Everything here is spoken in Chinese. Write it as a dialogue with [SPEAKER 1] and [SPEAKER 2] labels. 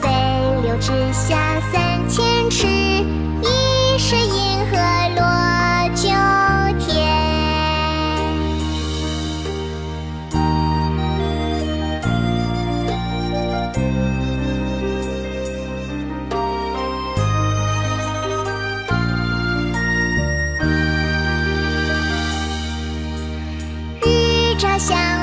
[SPEAKER 1] 飞流直下三千尺，疑是银河落九天。日照香。